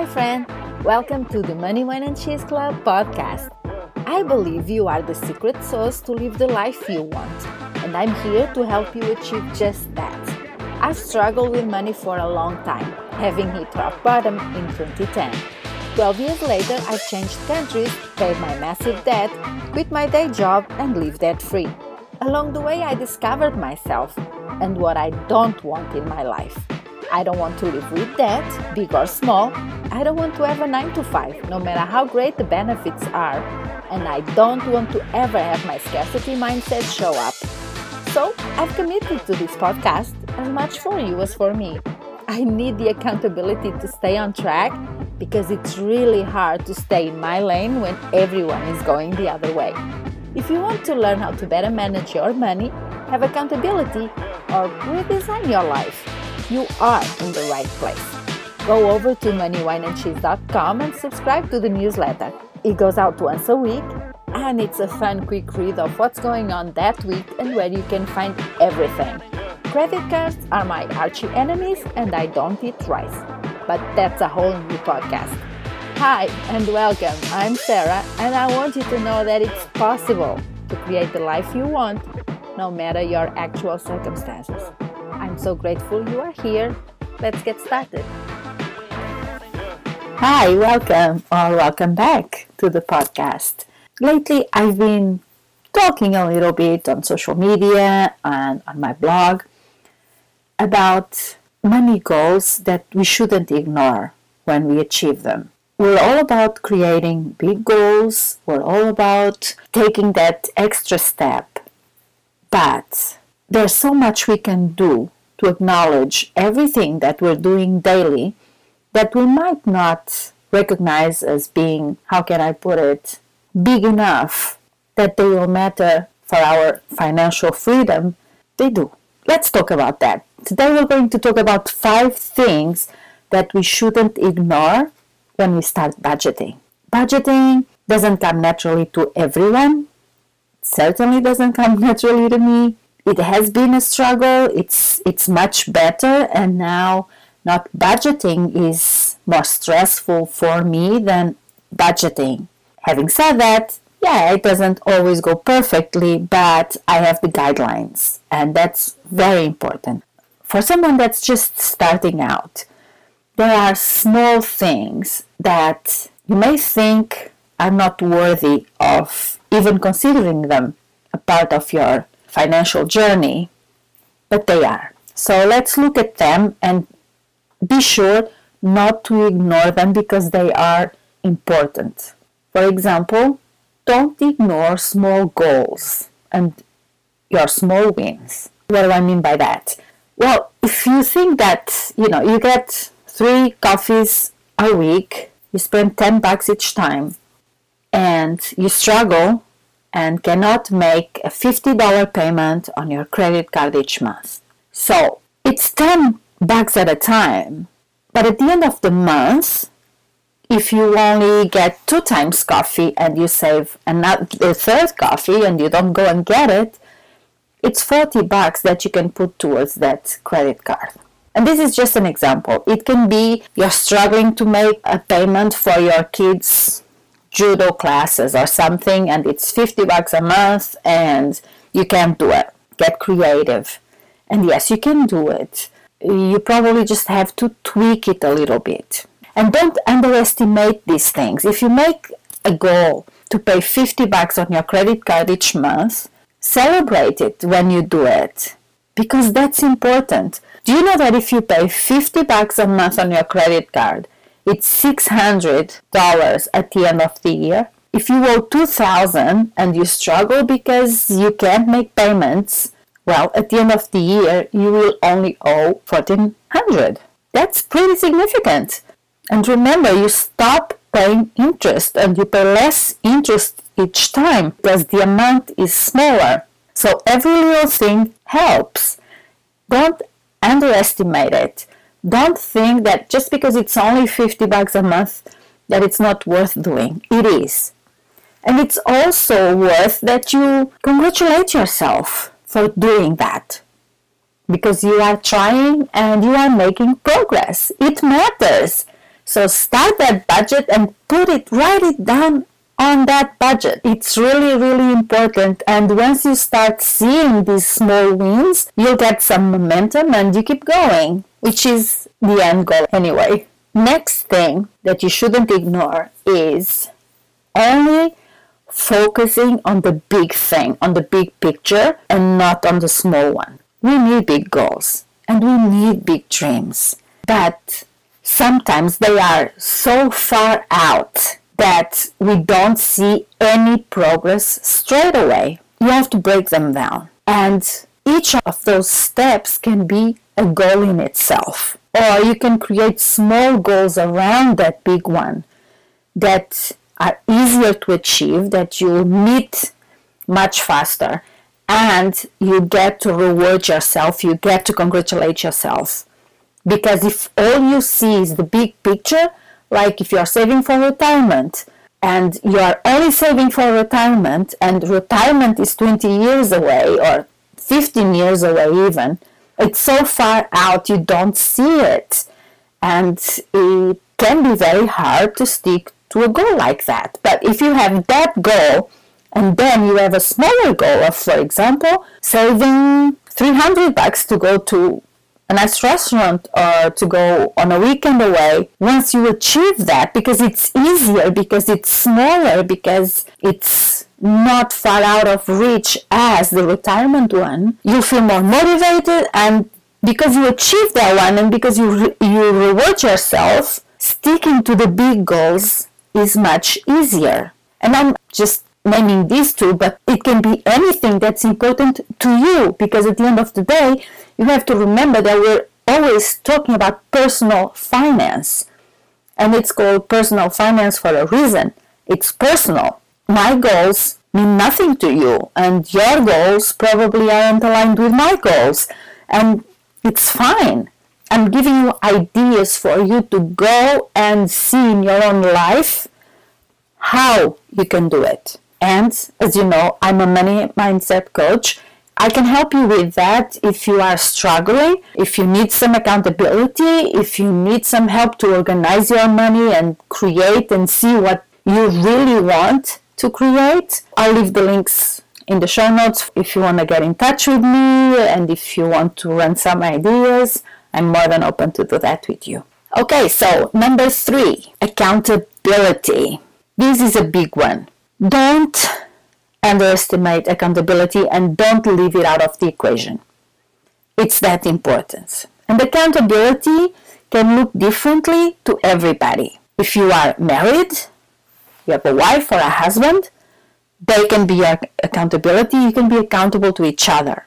Hi, friend. Welcome to the Money, Wine, and Cheese Club podcast. I believe you are the secret sauce to live the life you want, and I'm here to help you achieve just that. I've struggled with money for a long time, having hit rock bottom in 2010. 12 years later, I've changed countries, paid my massive debt, quit my day job, and live debt free. Along the way, I discovered myself and what I don't want in my life. I don't want to live with debt, big or small. I don't want to have a 9 to 5, no matter how great the benefits are. And I don't want to ever have my scarcity mindset show up. So I've committed to this podcast as much for you as for me. I need the accountability to stay on track because it's really hard to stay in my lane when everyone is going the other way. If you want to learn how to better manage your money, have accountability, or redesign your life, you are in the right place. Go over to moneywineandcheese.com and subscribe to the newsletter. It goes out once a week and it's a fun quick read of what's going on that week and where you can find everything. Credit cards are my archie enemies and I don't eat rice. But that's a whole new podcast. Hi and welcome. I'm Sarah and I want you to know that it's possible to create the life you want no matter your actual circumstances. I'm so grateful you are here. Let's get started. Hi, welcome or welcome back to the podcast. Lately, I've been talking a little bit on social media and on my blog about money goals that we shouldn't ignore when we achieve them. We're all about creating big goals, we're all about taking that extra step. But there's so much we can do to acknowledge everything that we're doing daily that we might not recognize as being, how can I put it, big enough that they will matter for our financial freedom. They do. Let's talk about that. Today we're going to talk about five things that we shouldn't ignore when we start budgeting. Budgeting doesn't come naturally to everyone. Certainly doesn't come naturally to me it has been a struggle. It's it's much better, and now not budgeting is more stressful for me than budgeting. Having said that, yeah, it doesn't always go perfectly, but I have the guidelines, and that's very important. For someone that's just starting out, there are small things that you may think are not worthy of even considering them a part of your financial journey, but they are. So let's look at them and be sure not to ignore them because they are important. For example, don't ignore small goals and your small wins. What do I mean by that? Well, if you think that, you know, you get three coffees a week, you spend 10 bucks each time, and you struggle and cannot make a $50 payment on your credit card each month. So it's 10 bucks at a time. But at the end of the month, if you only get two times coffee and you save another the third coffee and you don't go and get it, it's 40 bucks that you can put towards that credit card. And this is just an example. It can be you're struggling to make a payment for your kids' judo classes or something and it's 50 bucks a month and you can't do it. Get creative. And yes, you can do it. You probably just have to tweak it a little bit. And don't underestimate these things. If you make a goal to pay 50 bucks on your credit card each month, celebrate it when you do it because that's important. Do you know that if you pay 50 bucks a month on your credit card, it's $600 at the end of the year. If you owe 2000 and you struggle because you can't make payments, well, at the end of the year, you will only owe 1400 That's pretty significant. And remember, you stop paying interest and you pay less interest each time because the amount is smaller. So every little thing helps. Don't underestimate it don't think that just because it's only 50 bucks a month that it's not worth doing. It is. And it's also worth that you congratulate yourself for doing that because you are trying and you are making progress. It matters. So start that budget and put it, write it down on that budget. It's really, really important. And once you start seeing these small wins, you'll get some momentum and you keep going, which is the end goal anyway. Next thing that you shouldn't ignore is only focusing on the big thing, on the big picture, and not on the small one. We need big goals and we need big dreams, but sometimes they are so far out that we don't see any progress straight away. You have to break them down. And each of those steps can be a goal in itself. Or you can create small goals around that big one that are easier to achieve, that you meet much faster, and you get to reward yourself, you get to congratulate yourself. Because if all you see is the big picture, like if you are saving for retirement and you are only saving for retirement and retirement is 20 years away or 15 years away even it's so far out you don't see it and it can be very hard to stick to a goal like that. But if you have that goal and then you have a smaller goal of for example saving 300 bucks to go to a nice restaurant or to go on a weekend away, once you achieve that, because it's easier, because it's smaller, because it's not far out of reach as the retirement one, you feel more motivated and because you achieve that one and because you re- you reward yourself, sticking to the big goals is much easier. And I'm just naming these two, but it can be anything that's important to you because at the end of the day, you have to remember that we're always talking about personal finance. And it's called personal finance for a reason. It's personal. My goals mean nothing to you, and your goals probably aren't aligned with my goals. And it's fine. I'm giving you ideas for you to go and see in your own life how you can do it. And as you know, I'm a money mindset coach. I can help you with that if you are struggling, if you need some accountability, if you need some help to organize your money and create and see what you really want to create. I'll leave the links in the show notes if you want to get in touch with me and if you want to run some ideas. I'm more than open to do that with you. Okay, so number three, accountability. This is a big one don't underestimate accountability and don't leave it out of the equation. It's that important. And accountability can look differently to everybody. If you are married, you have a wife or a husband, they can be your accountability. You can be accountable to each other.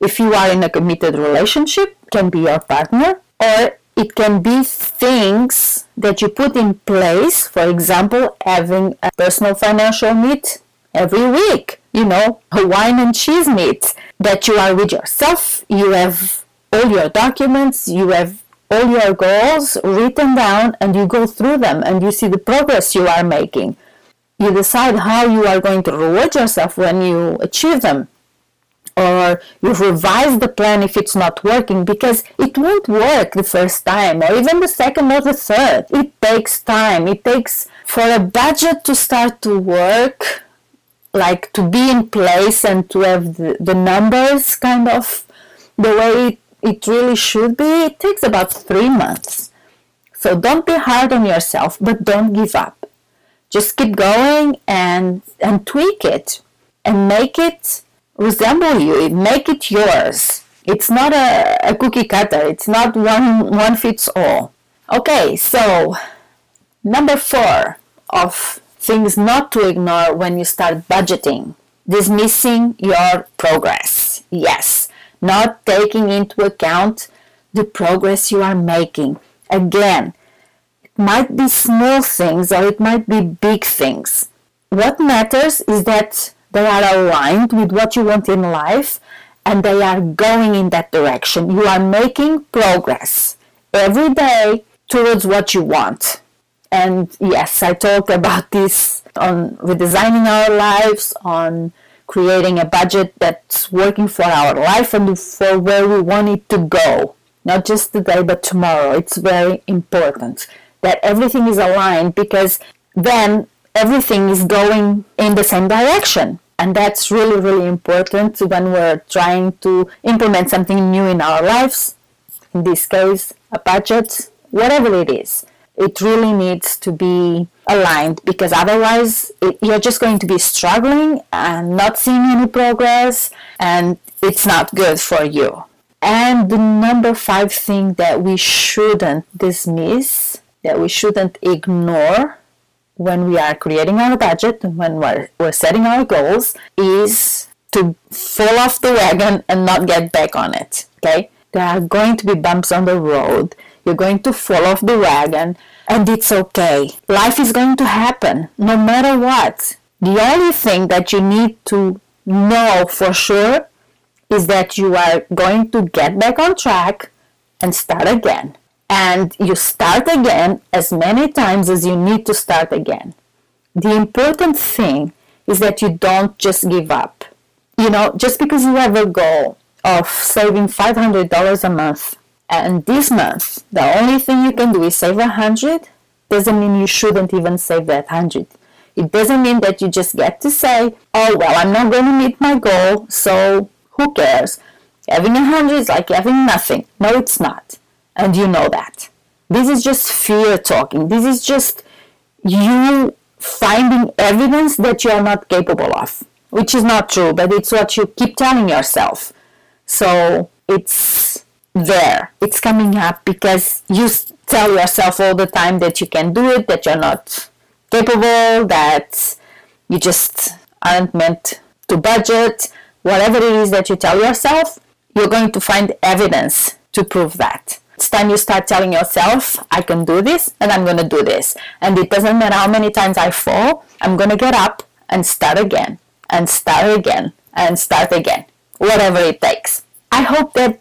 If you are in a committed relationship, can be your partner, or it can be things that you put in place, for example, having a personal financial meet every week, you know, a wine and cheese meet that you are with yourself, you have all your documents, you have all your goals written down, and you go through them and you see the progress you are making. You decide how you are going to reward yourself when you achieve them or you revise the plan if it's not working because it won't work the first time or even the second or the third. It takes time. It takes for a budget to start to work, like to be in place and to have the, the numbers kind of the way it, it really should be. It takes about three months. So don't be hard on yourself, but don't give up. Just keep going and and tweak it and make it resemble you, make it yours. It's not a, a cookie cutter, it's not one, one fits all. Okay, so number four of things not to ignore when you start budgeting dismissing your progress. Yes, not taking into account the progress you are making. Again, it might be small things or it might be big things. What matters is that they are aligned with what you want in life and they are going in that direction. You are making progress every day towards what you want. And yes, I talked about this on redesigning our lives, on creating a budget that's working for our life and for where we want it to go. Not just today, but tomorrow. It's very important that everything is aligned because then everything is going in the same direction. And that's really, really important when we're trying to implement something new in our lives. In this case, a budget, whatever it is. It really needs to be aligned because otherwise you're just going to be struggling and not seeing any progress and it's not good for you. And the number five thing that we shouldn't dismiss, that we shouldn't ignore when we are creating our budget, when we're, we're setting our goals, is to fall off the wagon and not get back on it. Okay? There are going to be bumps on the road. You're going to fall off the wagon, and it's okay. Life is going to happen no matter what. The only thing that you need to know for sure is that you are going to get back on track and start again and you start again as many times as you need to start again. The important thing is that you don't just give up. You know, just because you have a goal of saving $500 a month and this month the only thing you can do is save 100 doesn't mean you shouldn't even save that 100. It doesn't mean that you just get to say, oh, well, I'm not going to meet my goal, so who cares? Having a 100 is like having nothing. No, it's not and you know that. This is just fear talking. This is just you finding evidence that you are not capable of, which is not true, but it's what you keep telling yourself. So it's there, it's coming up because you tell yourself all the time that you can do it, that you're not capable, that you just aren't meant to budget. Whatever it is that you tell yourself, you're going to find evidence to prove that. Time you start telling yourself, I can do this and I'm going to do this. And it doesn't matter how many times I fall, I'm going to get up and start again and start again and start again, whatever it takes. I hope that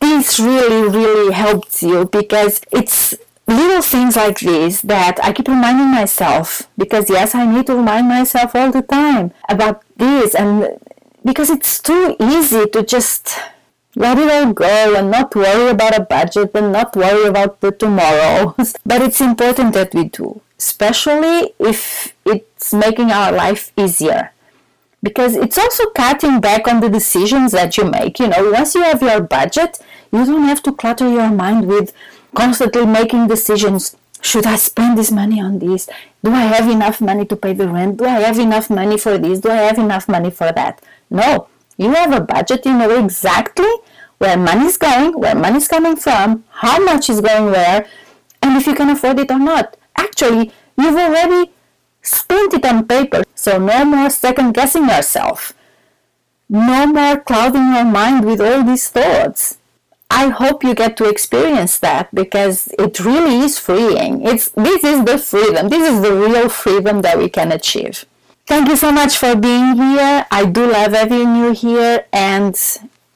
this really, really helps you because it's little things like this that I keep reminding myself because yes, I need to remind myself all the time about this and because it's too easy to just let it all go and not worry about a budget and not worry about the tomorrow. but it's important that we do, especially if it's making our life easier. Because it's also cutting back on the decisions that you make. You know, once you have your budget, you don't have to clutter your mind with constantly making decisions. Should I spend this money on this? Do I have enough money to pay the rent? Do I have enough money for this? Do I have enough money for that? No, you have a budget, you know exactly where money is going, where money is coming from, how much is going where, and if you can afford it or not. Actually, you've already spent it on paper, so no more second guessing yourself. No more clouding your mind with all these thoughts. I hope you get to experience that because it really is freeing. It's this is the freedom. This is the real freedom that we can achieve. Thank you so much for being here. I do love having you here and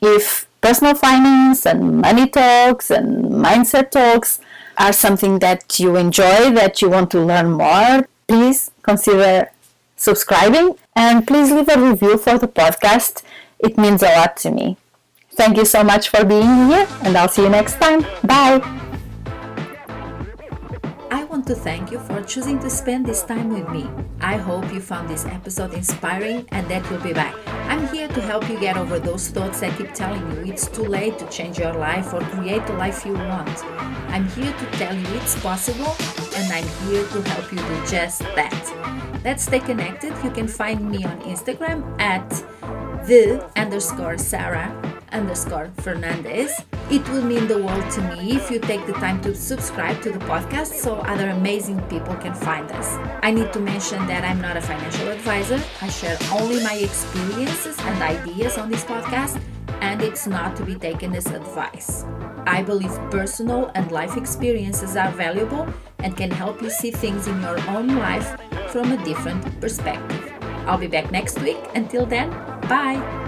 if personal finance and money talks and mindset talks are something that you enjoy, that you want to learn more, please consider subscribing and please leave a review for the podcast. It means a lot to me. Thank you so much for being here, and I'll see you next time. Bye to thank you for choosing to spend this time with me. I hope you found this episode inspiring and that you'll be back. I'm here to help you get over those thoughts that keep telling you it's too late to change your life or create the life you want. I'm here to tell you it's possible and I'm here to help you do just that. Let's stay connected. You can find me on Instagram at the underscore Sarah underscore Fernandez. It will mean the world to me if you take the time to subscribe to the podcast so other amazing people can find us. I need to mention that I'm not a financial advisor. I share only my experiences and ideas on this podcast, and it's not to be taken as advice. I believe personal and life experiences are valuable and can help you see things in your own life from a different perspective. I'll be back next week. Until then, bye.